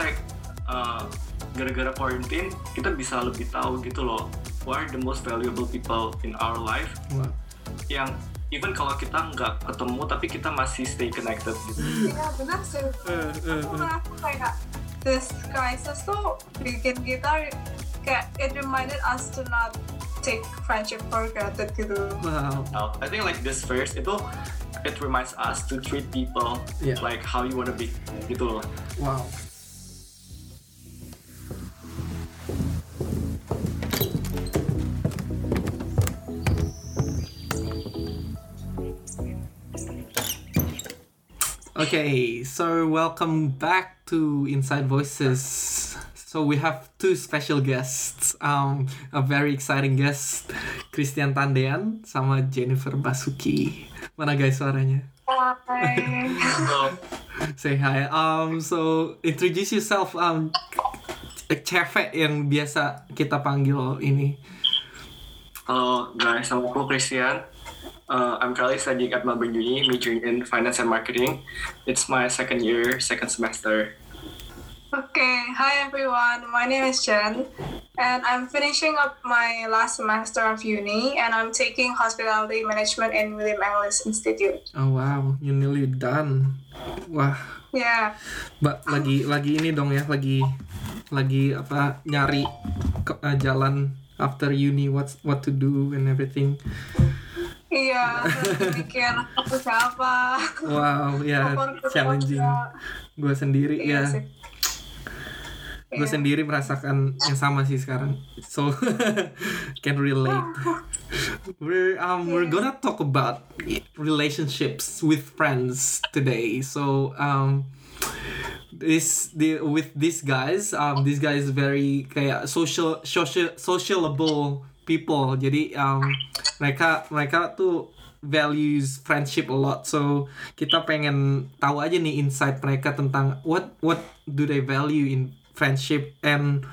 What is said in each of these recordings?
like uh, gara-gara quarantine kita bisa lebih tahu gitu loh who are the most valuable people in our life Wah. yang even kalau kita nggak ketemu tapi kita masih stay connected gitu. Iya benar sih. Eh, eh, Aku merasa kayak this crisis tuh bikin kita kayak it reminded us to not take friendship for granted gitu. Wow. I think like this verse itu it reminds us to treat people Yeah. like how you wanna be gitu loh. Wow. Okay, so welcome back to Inside Voices. So we have two special guests, um, a very exciting guest, Christian Tandean sama Jennifer Basuki. Mana guys suaranya? So, Say hi. Um, so introduce yourself. Um, cewek yang biasa kita panggil ini. Hello guys, nama aku Christian. Uh, I'm currently studying at Melbourne Uni, majoring in finance and marketing. It's my second year, second semester. Okay, hi everyone. My name is Jen, and I'm finishing up my last semester of uni, and I'm taking hospitality management in William English Institute. Oh wow, you nearly done. Wah, Yeah. mbak lagi lagi ini dong ya, lagi lagi apa nyari ke, eh, jalan after uni, what what to do and everything. Iya, mikir aku siapa. Wow, ya challenging. Gue sendiri Iya ya. sih. gue Iya. sendiri merasakan yang sama sih sekarang so can relate we're um we're gonna talk about relationships with friends today so um this the with these guys um these guys very kayak social social socialable people. Jadi um mereka mereka tuh values friendship a lot. So kita pengen tahu aja nih insight mereka tentang what what do they value in friendship and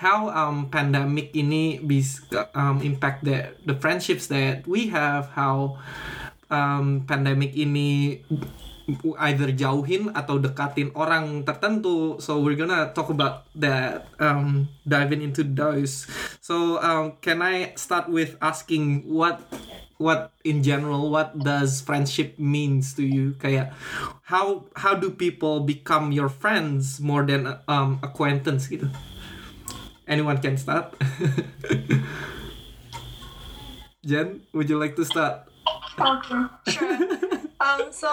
how um pandemic ini bisa um, impact the the friendships that we have how um, pandemic ini either jauhin atau dekatin orang tertentu. So we're gonna talk about that um, diving into those. So um, can I start with asking what what in general what does friendship means to you? Kayak how how do people become your friends more than um, acquaintance gitu? Anyone can start. Jen would you like to start? Okay, sure. Um, so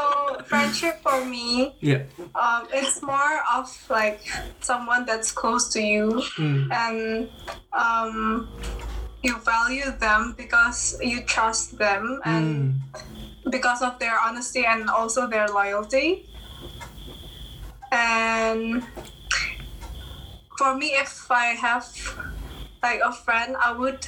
friendship for me, yeah um, it's more of like someone that's close to you, Mm. and um, you value them because you trust them and Mm. because of their honesty and also their loyalty. And for me, if I have like a friend, I would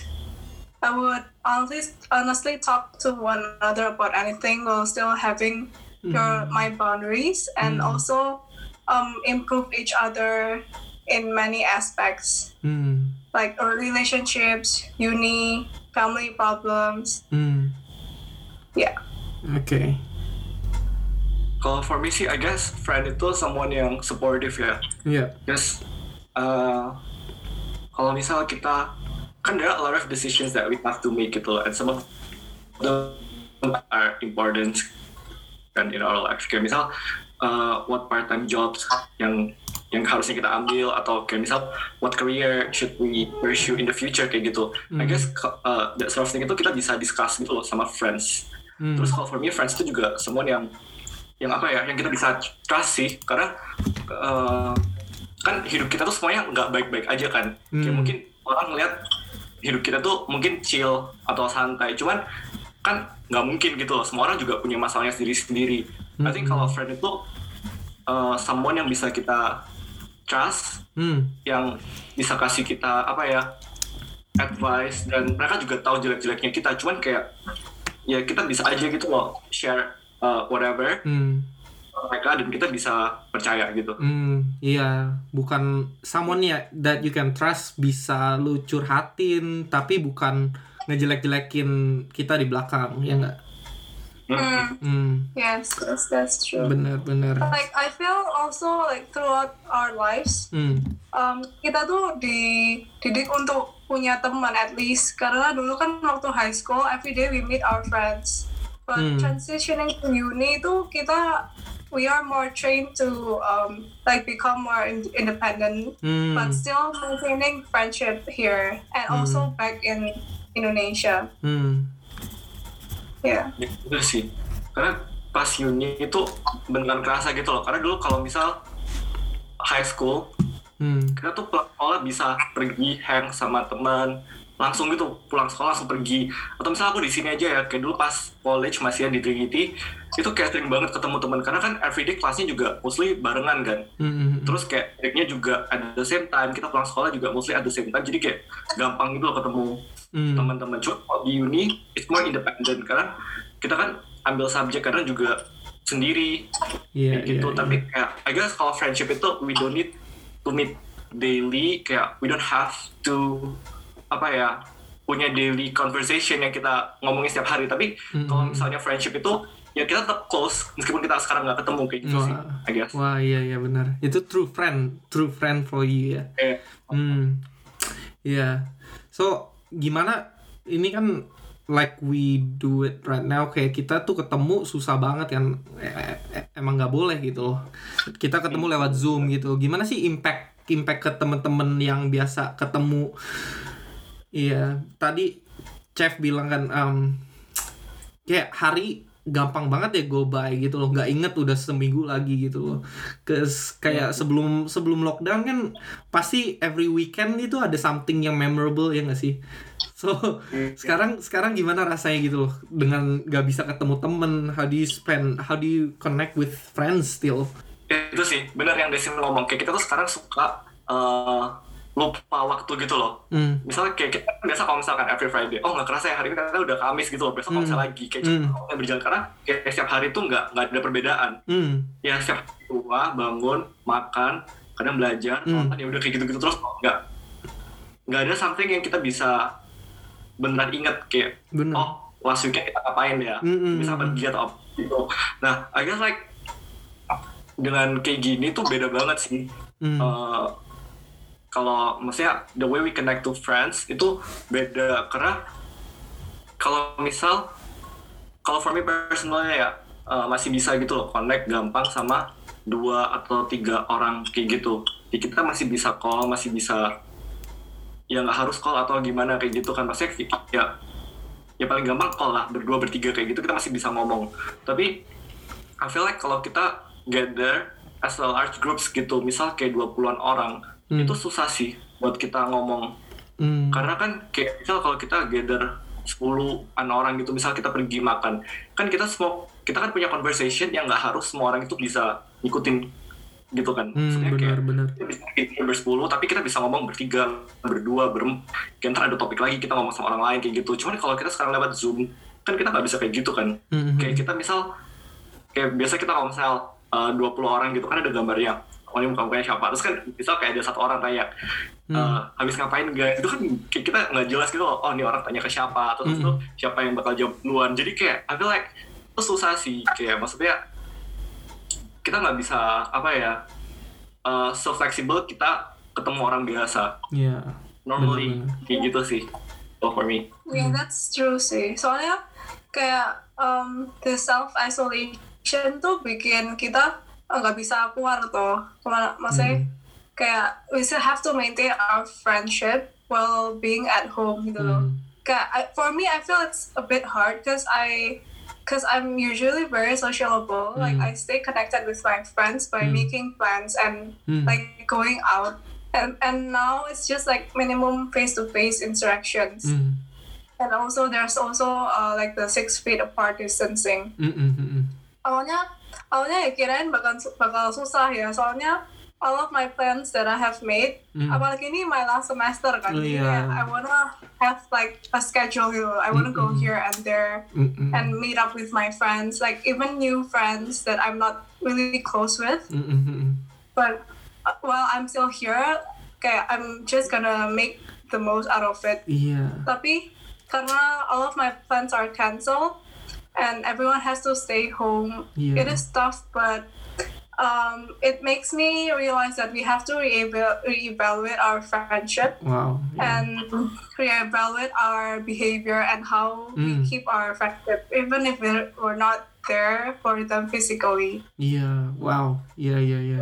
I would honestly honestly talk to one another about anything while still having your my boundaries and also um, improve each other in many aspects Mm. like our relationships, uni, family problems. Mm. Yeah. Okay. Kalau for me sih, I guess friend itu someone yang supportive ya. Yeah. Yes. Uh, kalau misal kita kan there are a lot of decisions that we have to make gitu loh, and some of them are important kan in our life. Kayak misal uh, what part time jobs yang yang harusnya kita ambil atau kayak misal what career should we pursue in the future kayak gitu. I guess uh, that sort of thing itu kita bisa discuss gitu loh sama friends. Mm. Terus kalau for me friends itu juga someone yang yang apa ya yang kita bisa trust sih karena uh, kan hidup kita tuh semuanya nggak baik-baik aja kan kayak Hmm. mungkin orang ngeliat hidup kita tuh mungkin chill atau santai. Cuman kan nggak mungkin gitu loh. Semua orang juga punya masalahnya sendiri-sendiri I think kalau friend itu uh, someone yang bisa kita trust Mm. yang bisa kasih kita apa ya advice dan mereka juga tahu jelek-jeleknya kita. Cuman kayak ya kita bisa aja gitu loh share uh, whatever. Mm. Mereka dan kita bisa percaya gitu Hmm, iya, bukan someone ya that you can trust bisa lu curhatin, tapi bukan ngejelek-jelekin kita di belakang, ya nggak? Mm, Hmm, yes, yes, that's true. benar benar. Like I feel also like throughout our lives, Hmm, um, kita tuh dididik untuk punya teman at least karena dulu kan waktu high school every day we meet our friends. But Hmm. transitioning to uni itu kita we are more trained to um, like become more in- independent, hmm, but still maintaining friendship here and also back in Indonesia. hmm, Yeah. Ya, sih. Karena pas uni itu beneran kerasa gitu loh. Karena dulu kalau misal high school, hmm, kita tuh pulang sekolah bisa pergi hang sama teman langsung gitu pulang sekolah langsung pergi atau misal aku di sini aja ya kayak dulu pas college masih di Trinity itu kayak sering banget ketemu teman. Karena kan everyday kelasnya juga mostly barengan kan. Hmm, hmm, terus kayak breaknya juga at the same time kita pulang sekolah juga mostly at the same time. Jadi kayak gampang gitu loh ketemu hmm, teman-teman. Cuma kalau di uni it's more independent. Karena kita kan ambil subjek kadang juga sendiri. Kayak gitu. iya, tapi iya. kayak I guess kalau friendship itu we don't need to meet daily. Kayak we don't have to apa ya punya daily conversation yang kita ngomongin setiap hari. Tapi kalau misalnya friendship itu ya kita tetap close meskipun kita sekarang nggak ketemu kayak gitu sih Wah. I guess Wah iya iya benar. Itu true friend, true friend for you ya. Kayak, Hmm, iya. So gimana? Ini kan like we do it right now kayak kita tuh ketemu susah banget kan Eh, eh, emang nggak boleh gitu loh kita ketemu lewat zoom gitu gimana sih impact impact ke temen-temen yang biasa ketemu iya tadi chef bilang kan em, kayak hari gampang banget ya go by gitu loh. Nggak inget udah seminggu lagi gitu loh. Kes, kayak sebelum sebelum lockdown kan pasti every weekend itu ada something yang memorable ya nggak sih? So sekarang sekarang gimana rasanya gitu loh? Dengan nggak bisa ketemu temen how do you spend how do you connect with friends still? Ya, itu sih. Benar yang Desin ngomong. Kayak kita tuh sekarang suka eh, lupa waktu gitu loh hmm. misalnya kayak kita biasa kalau misalkan every Friday oh nggak kerasa ya hari ini ternyata udah Kamis gitu loh besok kalau misalnya lagi kayak Hmm. cepet berjalan karena kayak setiap hari tuh nggak nggak ada perbedaan Hmm. ya setiap tua bangun makan kadang belajar Hmm. nonton ya udah kayak gitu-gitu terus nggak nggak ada something yang kita bisa beneran inget kayak Bener. oh last weekend kita ngapain ya Hmm, hmm, bisa hmm. pergi atau apa gitu nah I guess like dengan kayak gini tuh beda banget sih Hmm. Eh, kalau maksudnya the way we connect to friends itu beda. Karena kalau misal kalau for me personalnya ya eh, masih bisa gitu loh connect gampang sama dua atau tiga orang kayak gitu. Ya kita masih bisa call masih bisa ya nggak harus call atau gimana kayak gitu kan. Maksudnya ya ya paling gampang call lah berdua bertiga kayak gitu kita masih bisa ngomong. Tapi I feel like kalau kita gather as a large groups gitu misal kayak 20-an orang Hmm. itu susah sih buat kita ngomong Hmm. karena kan kayak misal kalau kita gather 10-an orang gitu misal kita pergi makan kan kita semua kita kan punya conversation yang nggak harus semua orang itu bisa ngikutin gitu kan Hmm, Maksudnya kayak benar-benar. kita bisa kita bersepuluh tapi kita bisa ngomong bertiga berdua berem ntar ada topik lagi kita ngomong sama orang lain kayak gitu cuman kalau kita sekarang lewat zoom kan kita nggak bisa kayak gitu kan Hmm, kayak kita misal kayak biasa kita kalau misal uh, 20 orang gitu kan ada gambarnya oh ini muka mukanya siapa. Terus kan misal kayak ada satu orang kayak uh, habis ngapain guys itu kan kita nggak jelas gitu loh oh ini orang tanya ke siapa. Terus Hmm. itu siapa yang bakal jawab duluan. Jadi kayak I feel like itu susah sih. Kayak maksudnya kita nggak bisa apa ya uh, so flexible kita ketemu orang biasa. Iya. normally Benar-benar. kayak gitu sih. Oh for me. Yeah, that's true sih. Soalnya kayak um, the self isolation tuh bikin kita eh, nggak bisa keluar tuh. Kemana? Maksudnya kayak we still have to maintain our friendship while being at home gitu loh. Hmm. Kayak I- for me, I feel it's a bit hard because I because I'm usually very sociable. Like I stay connected with my friends by making plans and Hmm. like going out. And and now it's just like minimum face to face interactions. Hmm. And also there's also uh, like the six feet apart distancing. Hmm, hmm, hmm, hmm. Awalnya awalnya ya kirain bakal bakal susah ya soalnya all of my plans that I have made, Hmm. apalagi ini my last semester kan, Oh, jadi kayak I wanna have like a schedule gitu. I wanna go here and there Hmm, hmm. and meet up with my friends, like even new friends that I'm not really close with. Hmm. But uh, while I'm still here, kayak I'm just gonna make the most out of it Iya. tapi karena all of my plans are cancelled and everyone has to stay home. Yeah. It is tough, but um, it makes me realize that we have to re-eval- reevaluate our friendship wow yeah. and reevaluate our behavior and how Mm. we keep our friendship, even if we're, we're not there for them physically. Iya, wow, iya iya iya.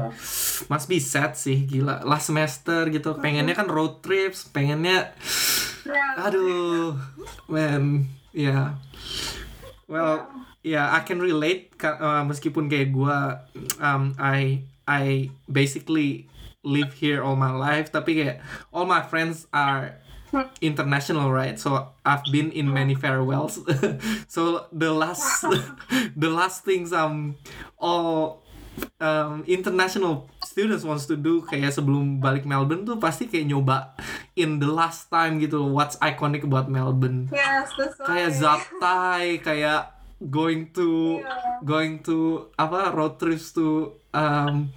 Must be sad sih, gila. Last semester gitu, pengennya kan road trips, pengennya, Yeah. aduh, man, ya. Well, ya, I can relate. uh, meskipun kayak gua, um, I I basically live here all my life, tapi kayak all my friends are international right so i've been in many farewells so the last the last things um all um, international students wants to do kayak sebelum balik Melbourne tuh pasti kayak nyoba in the last time gitu loh what's iconic about Melbourne. Yes, that's kayak. Zaptai kayak going to Yeah. going to apa road trips to um,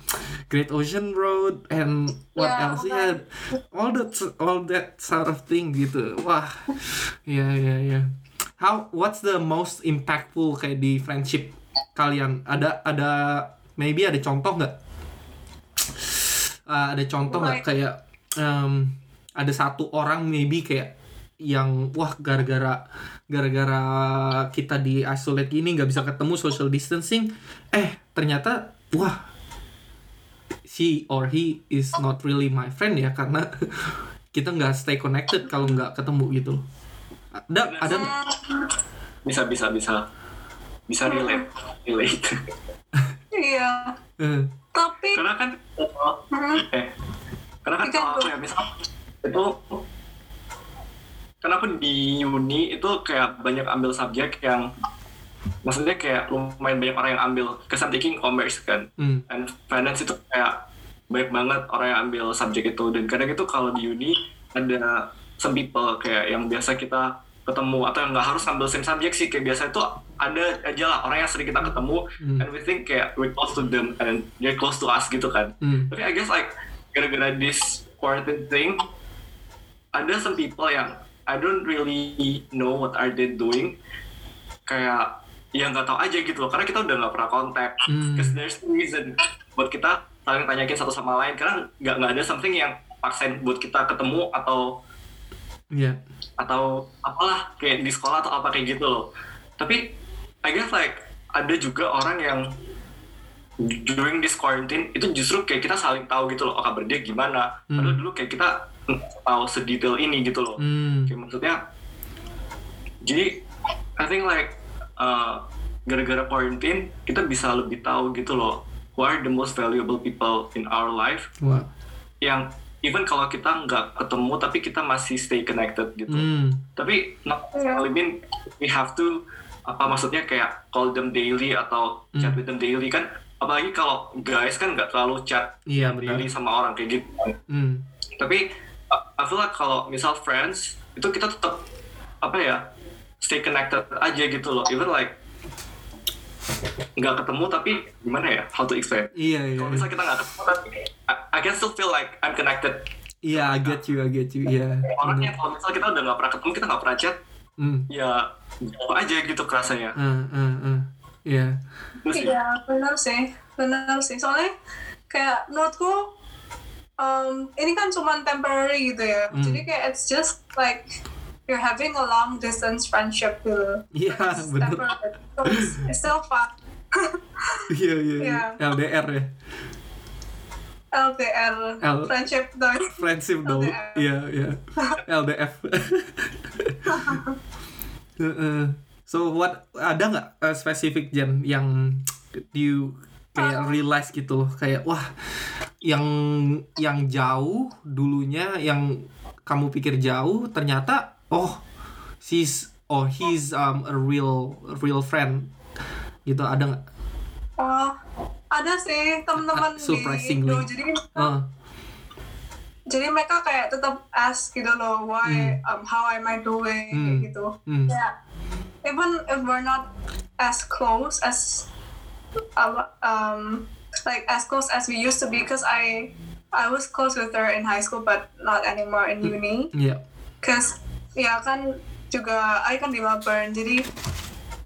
Great Ocean Road and what Yeah, else? Ya all that all that sort of thing gitu. Wah ya ya ya how what's the most impactful kayak di friendship kalian? Ada ada maybe ada contoh nggak? Uh, ada contoh nggak? Kayak um, ada satu orang maybe kayak yang wah gara-gara gara-gara kita di isolate gini nggak bisa ketemu social distancing eh ternyata wah she or he is not really my friend ya karena kita nggak stay connected kalau nggak ketemu gitu. Ada ada bisa bisa bisa. Bisa relate relate Iya. Eh, Tapi karena kan Hmm. eh karena kan Ikan kalau aku ya misal itu karena aku di uni itu kayak banyak ambil subjek yang maksudnya kayak lumayan banyak orang yang ambil. Kesan taking commerce kan. Hmm, and finance itu kayak banyak banget orang yang ambil subjek itu. Dan kadang itu kalau di uni ada some people kayak yang biasa kita ketemu atau yang nggak harus ambil same subjek sih kayak biasa itu ada aja lah orang yang sering kita ketemu Hmm. and we think kayak we're close to them and they're close to us gitu kan. Hmm, tapi I guess like gara-gara this quarantine thing ada some people yang I don't really know what are they doing. Kayak ya nggak tahu aja gitu loh karena kita udah nggak pernah kontak. Hmm. because there's no reason buat kita saling tanyakin satu sama lain karena nggak nggak ada something yang paksain buat kita ketemu atau ya atau apalah kayak di sekolah atau apa kayak gitu loh. Tapi I guess like ada juga orang yang during this quarantine itu justru kayak kita saling tahu gitu loh oh kabar dia gimana. Hmm. padahal dulu kayak kita tahu sedetail ini gitu loh. Hmm, kayak maksudnya jadi I think like uh, gara-gara quarantine kita bisa lebih tahu gitu loh who are the most valuable people in our life wah. yang even kalau kita nggak ketemu tapi kita masih stay connected gitu. Hmm, tapi not Iya. necessarily mean we have to apa maksudnya kayak call them daily atau chat with them daily kan apalagi kalau guys kan nggak terlalu chat benar daily sama orang kayak gitu. Hmm, tapi I feel like kalau misal friends itu kita tetap apa ya stay connected aja gitu loh. Even like nggak ketemu tapi gimana ya how to explain iya iya kalau misal kita nggak ketemu tapi I, I can still feel like I'm connected iya I get you I get you iya orangnya kalau misal kita udah nggak pernah ketemu kita nggak pernah chat hmm, ya jauh aja gitu kerasanya uh, uh, uh, iya sih, Iya, benar sih. Benar sih. Soalnya kayak menurutku um, ini kan cuma temporary gitu ya. Hmm. Jadi kayak it's just like you're having a long distance friendship. Iya, It's bener. temporary. So it's, it's still fun. iya iya iya. Iya. LDR ya LDR L- friendship though. friendship dong LDR. iya iya LDF Heeh. so what ada nggak uh, spesifik Jen yang you kayak realize gitu kayak wah yang yang jauh dulunya yang kamu pikir jauh ternyata oh she's oh he's um, a real real friend gitu ada nggak Oh, ada sih teman-teman di Surprisingly. Indo. Jadi Ah, jadi mereka kayak tetap ask gitu loh why um how am I doing Hmm. kayak gitu. hmm, Yeah. Even if we're not as close as uh, um like as close as we used to be because I I was close with her in high school but not anymore in uni yeah because ya kan juga I kan di Melbourne jadi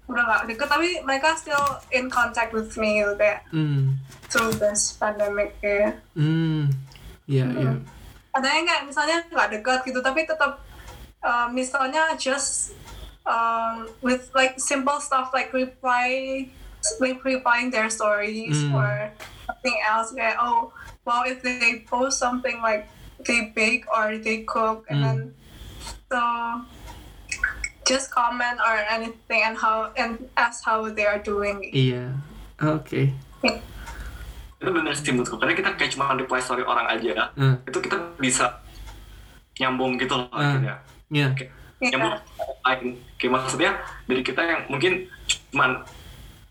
udah gak deket tapi mereka still in contact with me gitu kayak Hmm. through this pandemic Hmm. Iya, iya. ada yang kayak misalnya nggak dekat gitu tapi tetap uh, misalnya just um, with like simple stuff like reply like replying their stories Mm. or something else kayak oh well if they post something like they bake or they cook and Mm. then so just comment or anything and how and ask how they are doing Iya. Oke. itu bener sih menurutku karena kita kayak cuma reply story orang aja Eh, itu kita bisa nyambung gitu loh akhirnya Iya. Kayak Iya. nyambung lain kayak maksudnya dari kita yang mungkin cuman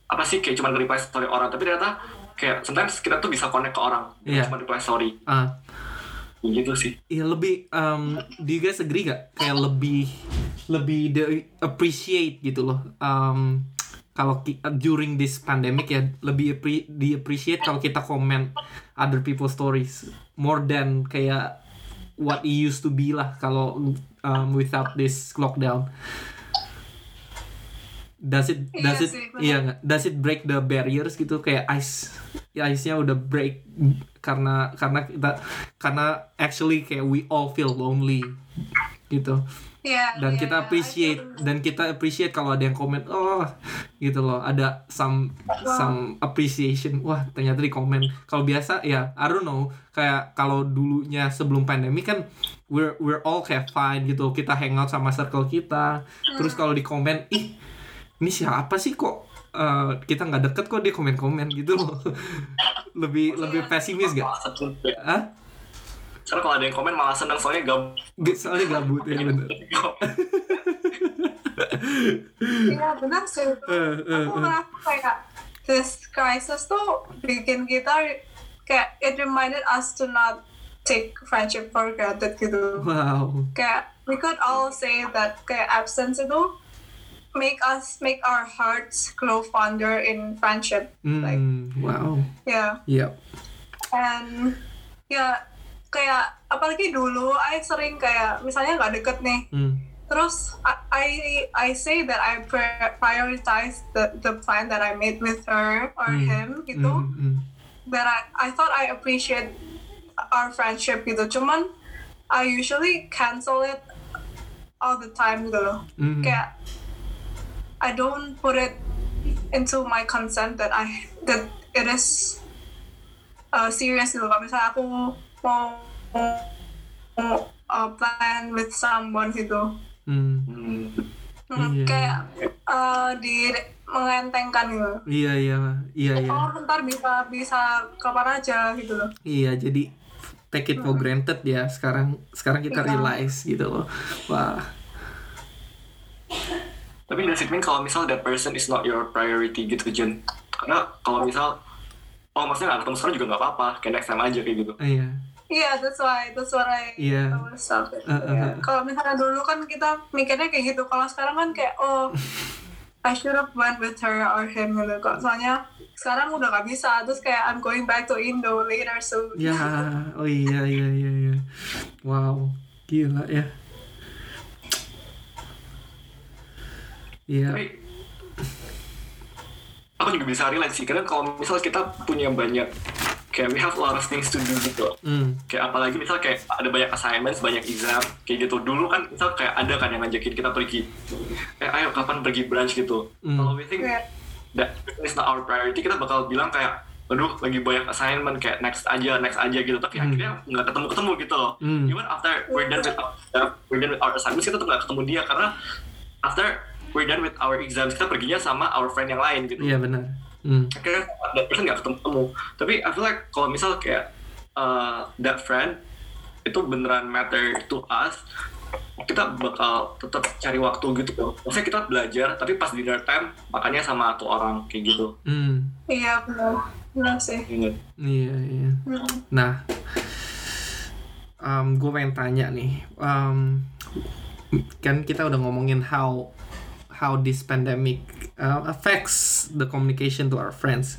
apa sih kayak cuma reply story orang tapi ternyata kayak sometimes kita tuh bisa connect ke orang Iya. cuma reply story Ah. Gitu sih. Iya lebih um, do you guys agree gak kayak lebih lebih the appreciate gitu loh. Um, kalau during this pandemic ya lebih appre- di appreciate kalau kita comment other people stories more than kayak what it used to be lah kalau um, without this lockdown does it Iya does it sih, iya does it break the barriers gitu? Kayak ice ice-nya udah break karena karena kita karena actually kayak we all feel lonely gitu. Yeah, dan yeah, kita yeah. I appreciate dan kita appreciate kalau ada yang komen oh gitu loh. Ada some some appreciation. Wah ternyata di komen. Kalau biasa ya I don't know. Kayak kalau dulunya sebelum pandemi kan we're we're all kayak fine gitu. Kita hangout sama circle kita. Terus kalau di komen ih ini siapa sih kok eh, kita nggak deket kok dia komen-komen gitu loh lebih lebih pesimis gak? Hah? Soalnya kalau ada yang komen malah seneng soalnya gabut soalnya gabut ya bener. Iya benar sih. itu. Eh, eh, Aku merasa kayak this crisis tuh bikin kita kayak it reminded us to not take friendship for granted gitu. Wow. Kayak we could all say that kayak absence itu make us make our hearts grow fonder in friendship. Like Hmm, wow. yeah. Yep. And ya kayak apalagi dulu I sering kayak misalnya nggak deket nih Hmm. Terus I I, I say that I pri- prioritize the the plan that I made with her or Hmm. him gitu. Hmm, hmm. That I I thought I appreciate our friendship gitu. Cuman I usually cancel it all the time gitu loh. Hmm. Kayak I don't put it into my consent that I that it is uh, serious gitu. Kalau misalnya aku mau mau uh, plan with someone gitu. Hmm. Hmm. Hmm, Iya. kayak eh, di mengentengkan gitu. Iya iya iya iya. Oh, ntar bisa bisa kapan aja gitu loh. Iya jadi take it for granted ya sekarang sekarang kita Iya. realize gitu loh. Wah. Tapi does it mean kalau misal that person is not your priority gitu Jen? Karena kalau misal oh maksudnya nggak ketemu sekarang juga nggak apa-apa, kayak next time aja kayak gitu. Iya. Iya, that's why, that's what I Iya. always thought. Uh, uh, uh. Kalau misalnya dulu kan kita mikirnya kayak gitu. Kalau sekarang kan kayak oh I should have went with her or him gitu. Kok soalnya sekarang udah gak bisa. Terus kayak I'm going back to Indo later so Ya, oh iya iya iya iya. Wow, gila ya. Iya. Tapi aku juga bisa relate sih, karena kalau misal kita punya banyak kayak we have a lot of things to do gitu. Hmm. Kayak apalagi misal kayak ada banyak assignments, banyak exam, kayak gitu. Dulu kan misal kayak ada kan yang ngajakin kita pergi, eh ayo kapan pergi brunch gitu. Hmm. Kalau we think Iya. that is not our priority, kita bakal bilang kayak, aduh lagi banyak assignment kayak next aja, next aja gitu. Tapi Hmm. akhirnya nggak ketemu-ketemu gitu loh. Hmm. Even after we're done with our, we're done with our assignments, kita tuh nggak ketemu dia karena after we're done with our exams, kita perginya sama our friend yang lain gitu Iya benar. Hmm. akhirnya that person nggak ketemu tapi I feel like kalau misal kayak uh, that friend itu beneran matter to us kita bakal tetap cari waktu gitu loh maksudnya kita belajar tapi pas dinner time makannya sama tuh orang kayak gitu Hmm. Iya benar. Benar sih. Ingat. Iya iya. Hmm. Nah, um, gue pengen tanya nih, um, kan kita udah ngomongin how how this pandemic uh, affects the communication to our friends.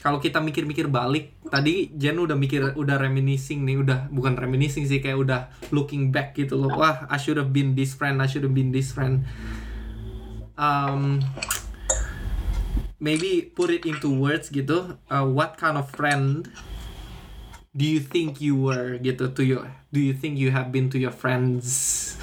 Kalau kita mikir-mikir balik, tadi Jen udah mikir, udah reminiscing nih, udah bukan reminiscing sih, kayak udah looking back gitu loh. Wah, I should have been this friend, I should have been this friend. Um, maybe put it into words gitu uh, what kind of friend do you think you were gitu to your do you think you have been to your friends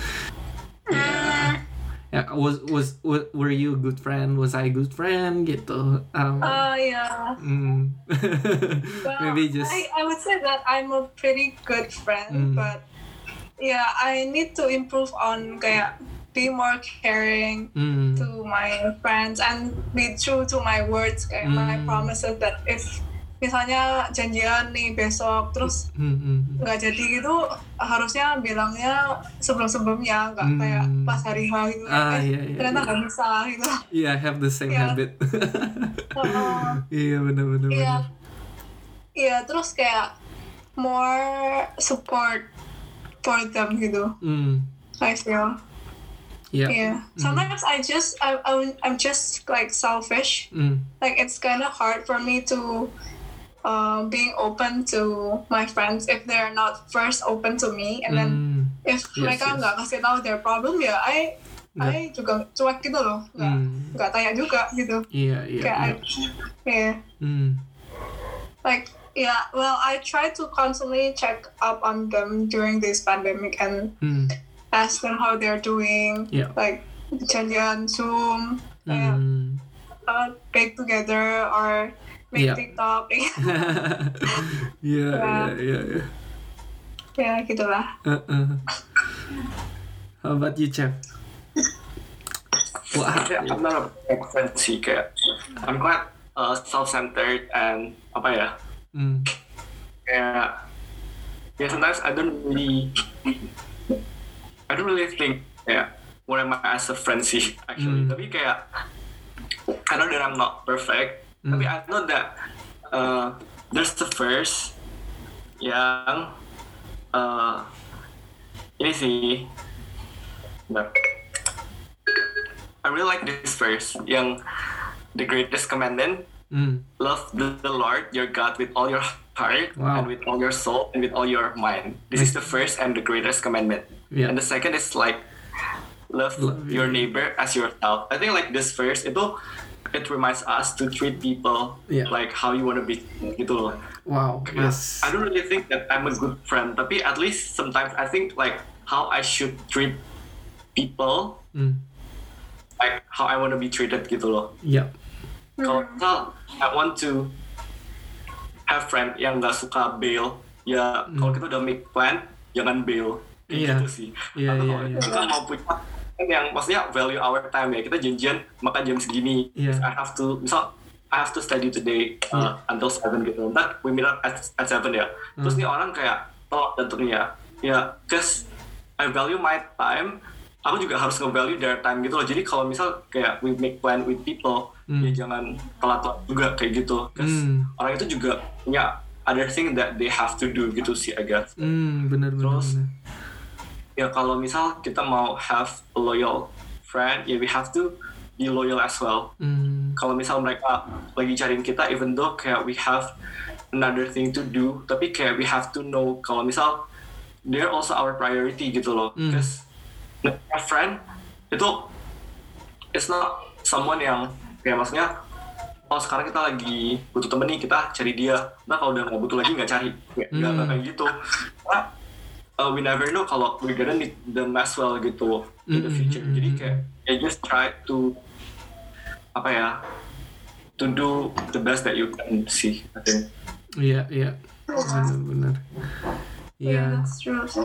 was, was was were you a good friend was I a good friend gitu um, Uh, yeah. mm. Well, maybe just I, I would say that I'm a pretty good friend, Mm. but yeah, I need to improve on kayak be more caring mm, to my friends and be true to my words kayak my Mm. promises that if misalnya janjian nih besok terus mm, mm, nggak jadi gitu harusnya bilangnya sebelum sebelumnya nggak Hmm. kayak pas hari H gitu Ah, eh, iya, iya, ternyata iya. nggak bisa gitu yeah I have the same Yeah. habit Heeh. iya benar benar Iya. Iya, terus kayak more support for them gitu. mm, I feel. yeah Yeah. Sometimes I just I, I'm I'm just like selfish. mm, Like it's kind of hard for me to um, being open to my friends if they're not first open to me, and then mm, if Yes, mereka yes. nggak kasih tahu their problem ya, I I juga cuek gitu loh, nggak nggak tanya juga gitu. iya iya Kayak iya I, yeah. mm, like yeah well i try to constantly check up on them during this pandemic and mm, ask them how they're doing Yeah. like janjian zoom mm. uh, bake together or make Yeah. tiktok Iya, iya, iya, iya. ya gitulah Uh-uh. How about you, Chef? Wah, Yeah, I'm not a sih kayak I'm quite uh, self-centered and apa ya mm, kayak yeah sometimes I don't really I don't really think kayak what am I as a friend sih actually Hmm. tapi kayak I know that I'm not perfect Hmm. tapi I know that uh, there's the first yang uh, ini sih. I really like this verse yang the greatest commandment mm, love the, the Lord your God with all your heart Wow. and with all your soul and with all your mind. This is the first and the greatest commandment. Yeah. And the second is like love, Love your your- neighbor as yourself. I think like this verse itu it reminds us to treat people Yeah. like how you want to be gitu loh. wow, yes. I don't really think that I'm a good friend, tapi at least sometimes I think like how I should treat people, Mm, like how I want to be treated gitu loh. yeah. kalau misal I want to have friend yang nggak suka bail ya kalau kita udah make plan jangan bail Kayak Hmm. Iya. gitu sih Iya, atau iya, kalau iya. kita mau punya friend yang maksudnya value our time ya kita janjian makan jam segini Iya. I have to misal I have to study today uh, until seven gitu ntar we meet up at, at seven ya terus Hmm. nih orang kayak tolak datangnya ya cause I value my time aku juga harus nge-value their time gitu loh jadi kalau misal kayak we make plan with people Hmm. ya jangan telat-telat juga kayak gitu cause Hmm. orang itu juga punya other thing that they have to do gitu sih I guess Mm, benar benar. Terus, benar. Ya kalau misal kita mau have a loyal friend ya we have to be loyal as well. Mm, kalau misal mereka lagi cariin kita even though kayak we have another thing to do tapi kayak we have to know kalau misal they're also our priority gitu loh. Mm. because a friend itu it's not someone yang kayak maksudnya oh sekarang kita lagi butuh temen nih kita cari dia. Nah kalau udah nggak butuh lagi nggak cari. Nggak nggak Mm. kayak gitu. Karena, uh, we never know kalau we're gonna need them as well gitu in the Mm, future mm, jadi kayak ya just try to apa ya to do the best that you can see I think Iya iya. Benar benar. yeah Iya. that's true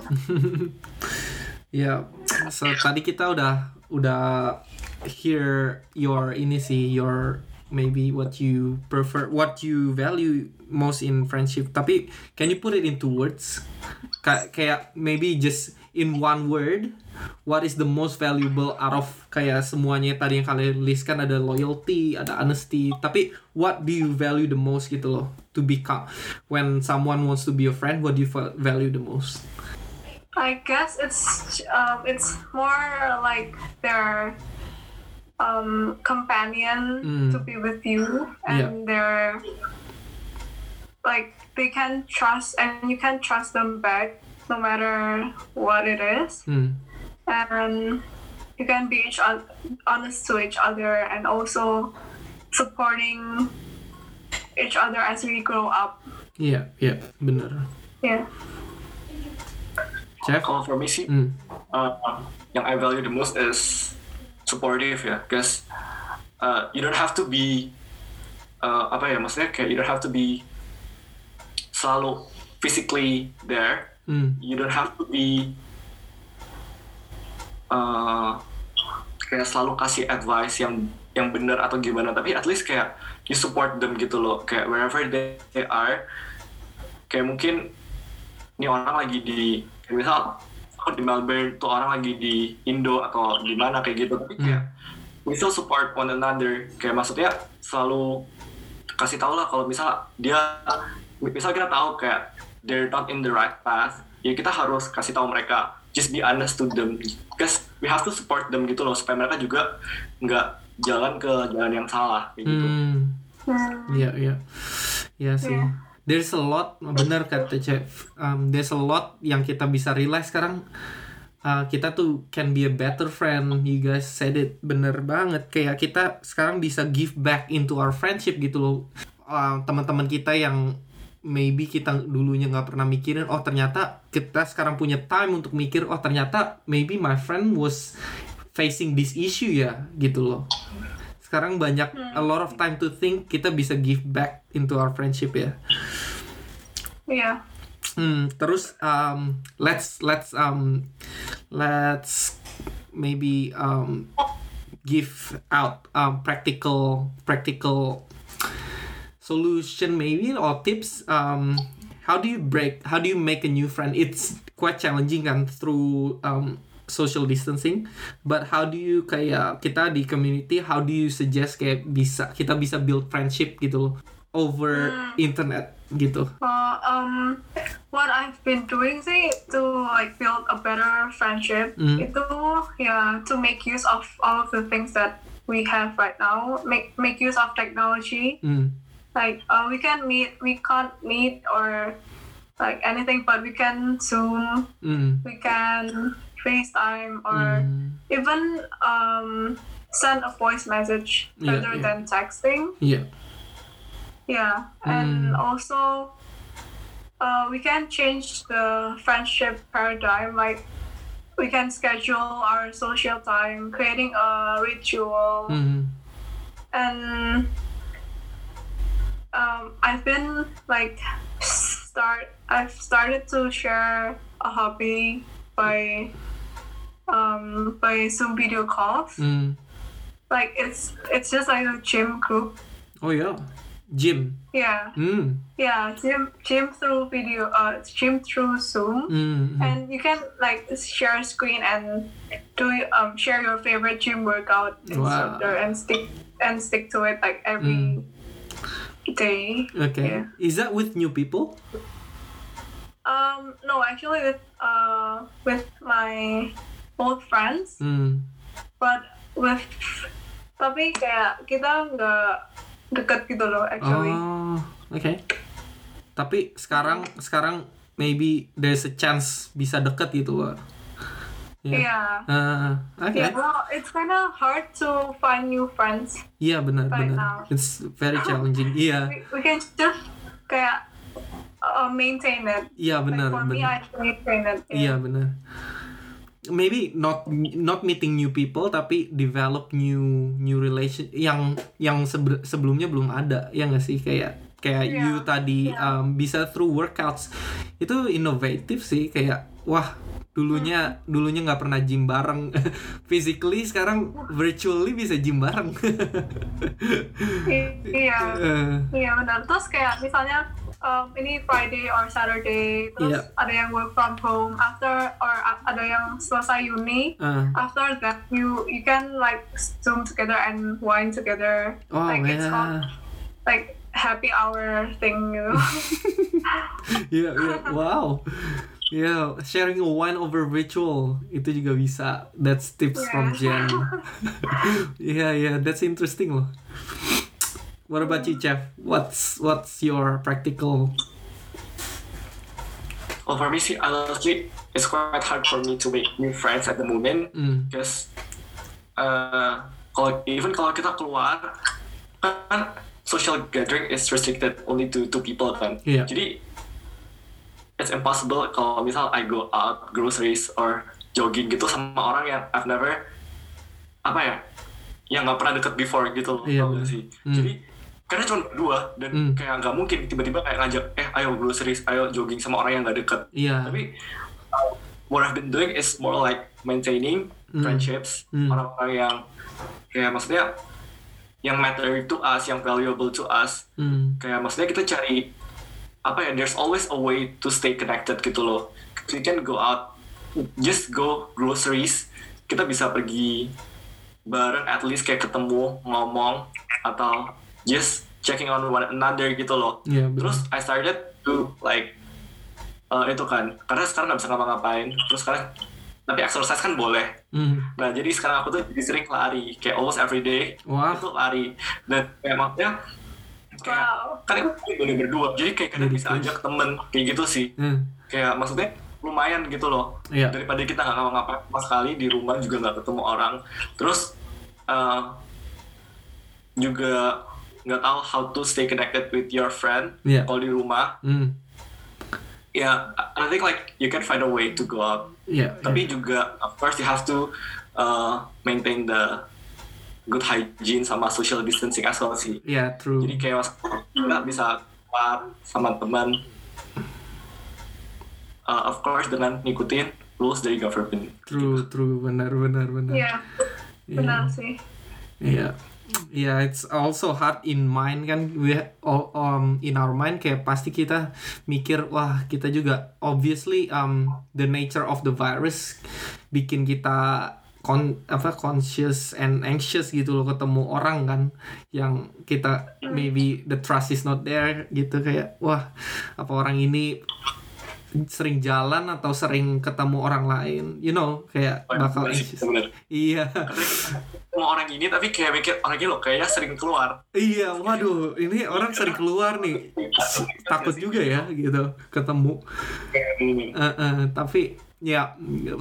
Ya, so tadi kita udah udah hear your ini sih your maybe what you prefer what you value most in friendship. Tapi can you put it into words? Ka- kayak maybe just in one word what is the most valuable out of kayak semuanya tadi yang kalian list kan ada loyalty ada honesty. Tapi what do you value the most gitu loh to become? When someone wants to be a friend what do you value the most? I guess it's um, it's more like their um, companion Mm. to be with you, Yeah. and they're like they can trust, and you can trust them back no matter what it is, hmm. and you can be each oth- honest to each other, and also supporting each other as we grow up. Yeah, yeah, bener. Yeah. Chef? Kalau for me sih, Hmm. uh, yang I value the most is supportive ya, guys. Uh, you don't have to be uh, apa ya maksudnya kayak you don't have to be selalu physically there. Hmm. You don't have to be uh, kayak selalu kasih advice yang yang benar atau gimana, tapi at least kayak you support them gitu loh, kayak wherever they, they are. Kayak mungkin ini orang lagi di kayak misal aku di Melbourne tuh orang lagi di Indo atau di mana kayak gitu tapi kayak we still support one another kayak maksudnya selalu kasih tau lah kalau misal dia misal kita tahu kayak they're not in the right path ya kita harus kasih tahu mereka just be honest to them because we have to support them gitu loh supaya mereka juga nggak jalan ke jalan yang salah kayak gitu Hmm. Hmm. Iya, iya. Iya sih. Iya. There's a lot, bener kata Chef. Um, there's a lot yang kita bisa realize sekarang. Uh, kita tuh can be a better friend. You guys said it bener banget. Kayak kita sekarang bisa give back into our friendship gitu loh. Uh, teman-teman kita yang maybe kita dulunya nggak pernah mikirin. Oh ternyata kita sekarang punya time untuk mikir. Oh ternyata maybe my friend was facing this issue ya gitu loh sekarang banyak a lot of time to think kita bisa give back into our friendship ya. Yeah. hmm, terus um, let's let's um, let's maybe um, give out um, practical practical solution maybe or tips. Um, how do you break how do you make a new friend? It's quite challenging kan through um, social distancing but how do you kayak kita di community how do you suggest kayak bisa kita bisa build friendship gitu loh over internet gitu Well, um, what I've been doing sih to like build a better friendship Mm. itu yeah to make use of all of the things that we have right now. Make make use of technology. hmm. Like uh, we can meet, we can't meet or like anything, but we can Zoom, Hmm. we can FaceTime or Hmm. even um send a voice message Yeah, rather yeah. than texting. yeah Yeah, and Mm. also uh, we can change the friendship paradigm. Like we can schedule our social time, creating a ritual, hmm. and um, I've been like start. I've started to share a hobby by um, by Zoom video calls. Hmm. Like it's it's just like a gym group. oh yeah, gym Yeah. hmm. Yeah, gym gym through video, uh, gym through Zoom, Hmm. and you can like share screen and do um share your favorite gym workout Wow. instructor and stick and stick to it like every day. okay Yeah. is that with new people Um, no, actually with uh with my old friends, hmm. but with tapi kayak kita nggak deket gitu loh actually. Oh, oke. Tapi sekarang sekarang maybe there's a chance bisa deket gitu, Wak. Ya. Yeah. Ah, oke. Yeah, well, it's kind of hard to find new friends. Iya benar Right benar. now. It's very challenging. Iya. We, we can just kayak uh, maintain it. Iya benar like for me, benar. I maintain it. Iya benar. Maybe not not meeting new people tapi develop new new relation yang yang sebe- sebelumnya belum ada ya nggak sih? Kayak kayak Iya, you tadi iya. um, bisa through workouts itu inovatif sih kayak wah dulunya Hmm. dulunya nggak pernah gym bareng physically sekarang virtually bisa gym bareng Iya. Eh, Iya benar. Terus kayak misalnya um, ini Friday or Saturday, terus Iya. ada yang work from home after or ada yang selesai uni. ah. After that, you you can like zoom together and wine together. oh like it's ya called like happy hour thing, you know. Iya, iya. Wow. Yeah, sharing a wine over virtual itu juga bisa. That's tips from Jen. yeah, yeah, that's interesting loh. What about you, Chef? What's what's your practical? Well, for me sih, honestly, it's quite hard for me to make new friends at the moment Mm, because uh, kalau even kalau kita keluar kan social gathering is restricted only to two people kan. Iya. Jadi it's impossible kalau misal I go out groceries or jogging gitu sama orang yang I've never apa ya yang nggak pernah deket before gitu loh Iya, tau sih Hmm. jadi karena cuma berdua dan Hmm. kayak nggak mungkin tiba-tiba kayak ngajak eh ayo groceries ayo jogging sama orang yang nggak deket Iya. tapi uh, what I've been doing is more like maintaining Hmm. friendships Hmm. orang-orang yang kayak maksudnya yang matter to us yang valuable to us Hmm. kayak maksudnya kita cari apa ya there's always a way to stay connected gitu loh we can go out just go groceries kita bisa pergi bareng at least kayak ketemu ngomong atau just checking on one another gitu loh Iya, bener. terus I started to like uh, itu kan karena sekarang nggak bisa ngapa-ngapain terus sekarang tapi exercise kan boleh Hmm. Nah jadi sekarang aku tuh jadi sering lari kayak almost every day Wah. itu lari dan kayak maksudnya kayak Wow. kan itu bener berdua jadi kayak kadang bisa ajak temen kayak gitu sih Hmm. kayak maksudnya lumayan gitu loh Iya. daripada kita nggak ngapa-ngapain sama sekali di rumah juga nggak ketemu orang terus uh, juga nggak tahu how to stay connected with your friend Iya. kalau di rumah Hmm. Ya I think like you can find a way to go out Iya. tapi juga of course you have to uh, maintain the good hygiene sama social distancing as well sih Iya, true. jadi kayak mas nggak bisa keluar sama teman Uh, of course dengan ngikutin rules dari government True, true, benar, benar, benar. Iya, benar sih. Iya. Yeah, it's also hard in mind kan. We um in our mind kayak pasti kita mikir wah kita juga obviously um the nature of the virus bikin kita con apa conscious and anxious gitu loh ketemu orang kan yang kita maybe the trust is not there gitu. Kayak wah apa orang ini sering jalan atau sering ketemu orang lain you know kayak bakal Bener sih, anxious bener. iya sama orang ini tapi kayak mikir orang ini loh kayaknya sering keluar Iya, waduh, ini orang sering keluar nih. Takut juga ya gitu ketemu. Eh, eh, tapi ya,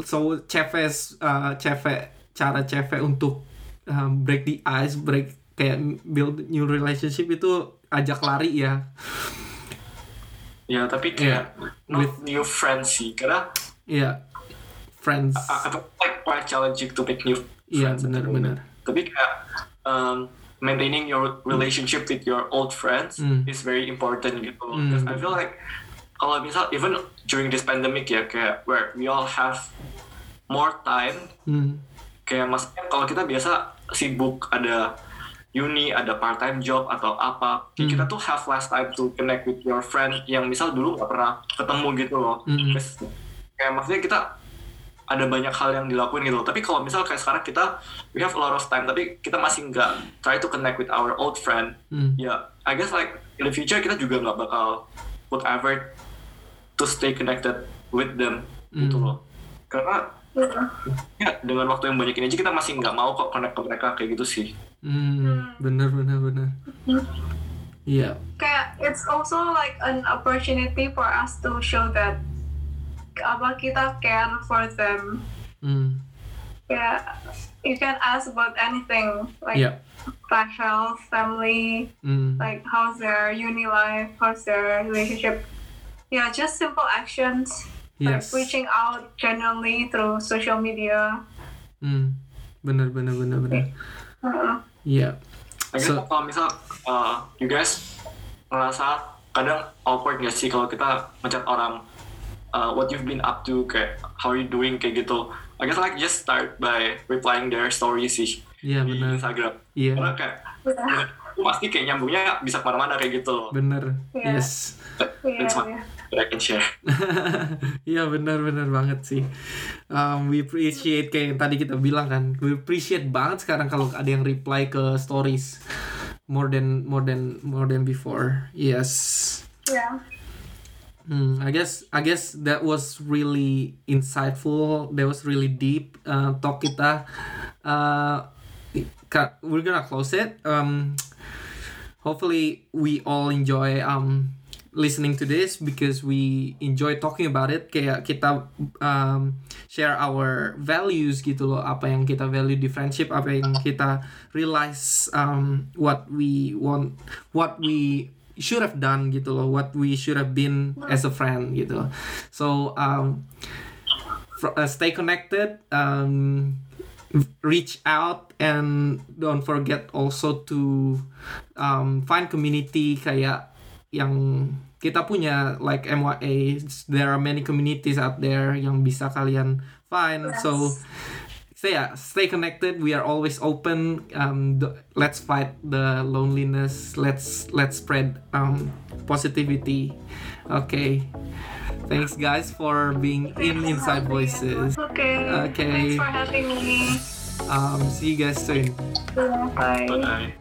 so cewek, uh, cewek cara cewek untuk uh, break the ice, break kayak build new relationship itu ajak lari ya. Ya tapi kayak not With- new friends sih karena Iya, friends. I, like quite challenging to make new Iya, friends the benar-benar. moment. tapi kayak um, maintaining your relationship with your old friends Hmm. is very important gitu Hmm. because I feel like kalau misal even during this pandemic ya kayak where we all have more time Hmm, kayak maksudnya kalau kita biasa sibuk ada uni ada part time job atau apa Hmm. kita tuh have less time to connect with your friend yang misal dulu nggak pernah ketemu gitu loh Hmm. Terus kayak maksudnya kita ada banyak hal yang dilakuin gitu loh. tapi kalau misal kayak sekarang kita we have a lot of time tapi kita masih nggak try to connect with our old friend hmm, ya I guess like in the future kita juga nggak bakal put effort to stay connected with them gitu Hmm. loh karena ya dengan waktu yang banyak ini aja kita masih nggak mau kok connect ke mereka kayak gitu sih hmm, bener, bener, bener. Iya, Kayak it's also like an opportunity for us to show that apa kita care for them. hmm, Yeah, you can ask about anything like iya, their health, family, hmm, like how's their uni life, how's their relationship. Yeah, just simple actions like yes. reaching out genuinely through social media. Hmm, bener, bener, bener, bener. Uh, Iya. I guess So- kalau misal uh, you guys ngerasa kadang awkward nggak sih kalau kita ngechat orang uh, what you've been up to kayak how are you doing kayak gitu I guess like just start by replying their story sih Iya, di benar. Instagram Iya. karena kayak yeah, pasti kayak nyambungnya bisa ke mana-mana kayak gitu loh Bener. Iya. Yes. yeah, That's yeah. I can share Iya benar-benar banget sih. Um, we appreciate kayak yang tadi kita bilang kan. We appreciate banget sekarang kalau ada yang reply ke stories more than more than more than before. Yes. yeah. Hmm, I guess I guess that was really insightful. That was really deep uh, talk kita. Uh, we're gonna close it. Um, hopefully we all enjoy um listening to this because we enjoy talking about it. Kayak kita um, share our values gitu loh. Apa yang kita value di friendship apa yang kita realize um, what we want what we should have done gitu loh. What we should have been as a friend gitu so um, fr- uh, stay connected um, reach out and don't forget also to um, find community. Kayak yang kita punya like MYA there are many communities out there yang bisa kalian find so so yeah stay connected we are always open um let's fight the loneliness let's let's spread um positivity okay thanks guys for being in inside voices Okay. Okay. Thanks for having me. um see you guys soon Bye. Bye.